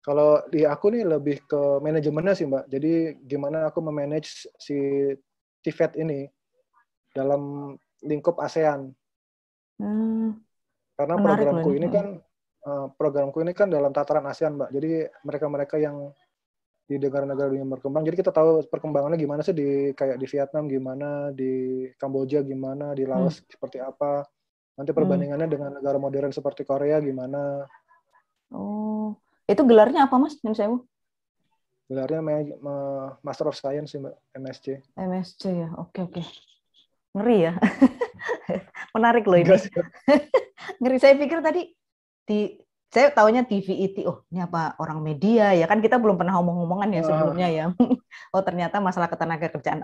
Kalau di aku nih lebih ke manajemennya sih Mbak. Jadi gimana aku memanage si TVET ini dalam lingkup ASEAN. Hmm, Karena menarik programku ini. kan eh, programku ini kan dalam tataran ASEAN Mbak. Jadi mereka-mereka yang di negara-negara dunia berkembang. Jadi kita tahu perkembangannya gimana sih di kayak di Vietnam gimana, di Kamboja gimana, di Laos seperti apa. Nanti perbandingannya dengan negara modern seperti Korea gimana. Oh, itu gelarnya apa Mas? Nyun sewu? Gelarnya ma- ma- Master of Science Mbak, MSc. MSc ya. Oke oke. Ngeri ya. Menarik loh ini. Ngeri. Saya pikir tadi di saya taunya TVET. Oh, ini apa orang media ya kan kita belum pernah ngomong-ngomongan ya Ah. sebelumnya ya. oh, ternyata masalah ketenaga kerjaan.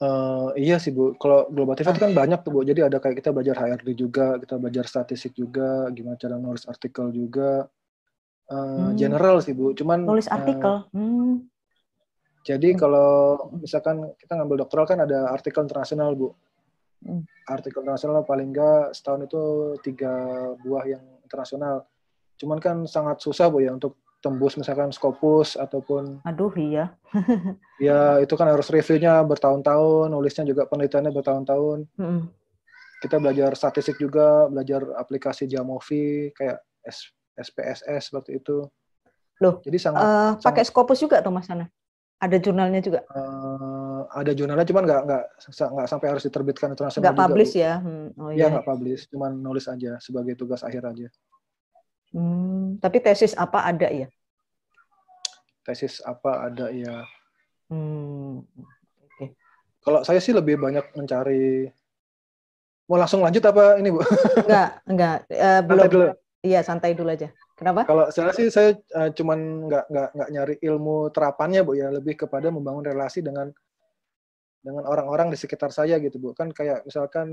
Eh, iya sih Bu, kalau Global TV itu kan banyak tuh Bu. Jadi ada kayak kita belajar HRD juga, kita belajar statistik juga, gimana cara nulis artikel juga. Eh, Hmm. General sih Bu, cuman Nulis eh, artikel. Hmm. jadi Hmm. kalau misalkan kita ngambil doktoral kan ada artikel internasional Bu. Hmm. Artikel internasional paling enggak setahun itu tiga buah yang internasional. Cuman kan sangat susah Bu ya untuk tembus misalkan Scopus ataupun Aduh iya. ya itu kan harus reviewnya bertahun-tahun, nulisnya juga penelitiannya bertahun-tahun. Mm-mm. kita belajar statistik juga, belajar aplikasi Jamovi kayak S- SPSS seperti itu. Loh, Jadi sangat Eh, pakai Scopus juga tuh Mas Sana? Ada jurnalnya juga? eh, ada jurnalnya, cuman nggak nggak nggak sampai harus diterbitkan internasional Nggak publish ya? Hmm. Oh Iya iya. nggak publish, cuman nulis aja sebagai tugas akhir aja. Hmm, Tapi tesis apa ada ya? Tesis apa ada ya? Hmm. Kalau saya sih lebih banyak mencari. Mau langsung lanjut apa ini bu? Enggak, enggak. Eh, belum. Dulu. Iya, santai dulu aja. Kenapa? Kalau saya sih saya eh, cuman nggak nggak nggak nyari ilmu terapannya bu ya, lebih kepada membangun relasi dengan dengan orang-orang di sekitar saya gitu bu. Kan kayak misalkan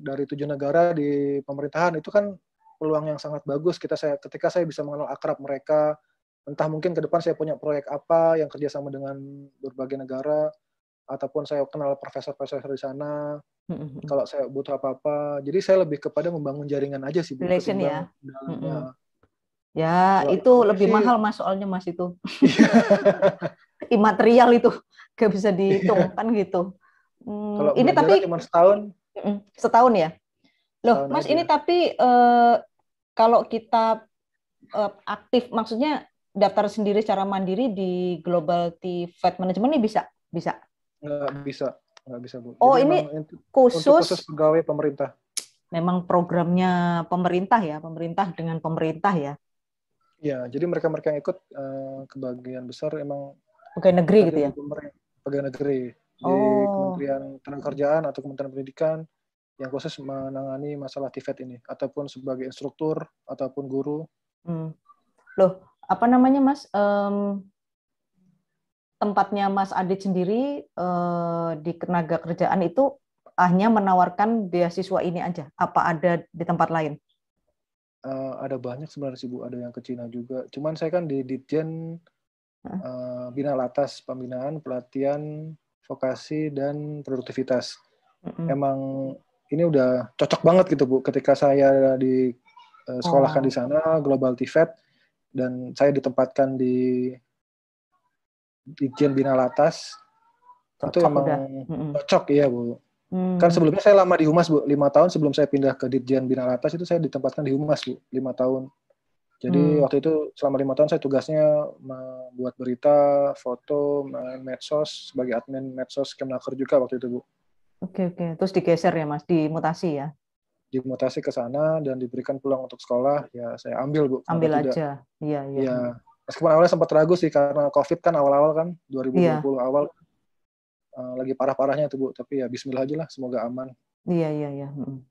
dari tujuh negara di pemerintahan itu kan peluang yang sangat bagus kita saya ketika saya bisa mengenal akrab mereka, entah mungkin ke depan saya punya proyek apa yang kerjasama dengan berbagai negara ataupun saya kenal profesor-profesor di sana Mm-mm. kalau saya butuh apa-apa. Jadi saya lebih kepada membangun jaringan aja sih bu. Relation ya. Mm-mm. Ya, Kalau itu lebih sih- mahal mas soalnya mas itu. Imaterial itu gak bisa dihitung kan gitu. Hmm, Kalau ini tapi cuma setahun, setahun ya. Loh, Setahun mas aja. ini tapi eh, kalau kita eh, aktif, maksudnya daftar sendiri secara mandiri di Global T Fed Management ini bisa, bisa. Nggak bisa, nggak bisa bu. Oh, Jadi ini emang untuk, Khusus, khusus pegawai pemerintah. memang programnya pemerintah ya, pemerintah dengan pemerintah ya, Ya, jadi mereka-mereka yang ikut eh, kebagian besar emang pegawai negeri gitu ya. pegawai negeri di Oh. Kementerian Tenagakerjaan atau Kementerian Pendidikan yang khusus menangani masalah TVET ini ataupun sebagai instruktur ataupun guru. Hmm. Loh, apa namanya Mas? Em, tempatnya Mas Adit sendiri eh, di tenaga kerjaan itu hanya menawarkan beasiswa ini aja? Apa ada di tempat lain? Eh, ada banyak sebenarnya sih Bu, ada yang ke Cina juga. Cuman saya kan di Ditjen Hah? eh, Bina Latas, pembinaan, pelatihan, vokasi dan produktivitas. Mm-mm. Emang ini udah cocok banget gitu Bu ketika saya di eh, sekolahkan Oh. di sana Global TVET dan saya ditempatkan di Ditjen Bina Latas itu Cocok emang udah. Cocok ya Bu. Hmm. Kan sebelumnya saya lama di Humas, Bu. Lima tahun sebelum saya pindah ke Ditjen Bina Latas itu saya ditempatkan di Humas, Bu. Lima tahun. Jadi Hmm. waktu itu selama lima tahun saya tugasnya membuat berita, foto, main medsos sebagai admin medsos Kemnaker juga waktu itu, Bu. Oke oke. Terus digeser ya Mas, dimutasi ya. Dimutasi ke sana dan diberikan peluang untuk sekolah, ya saya ambil, Bu. Ambil aja. Iya iya. Iya. Meskipun awalnya sempat ragu sih karena COVID kan awal-awal kan 2020 Iya. awal eh, lagi parah-parahnya tuh, Bu. Tapi ya bismillah aja lah, semoga aman. Iya iya iya. Mm.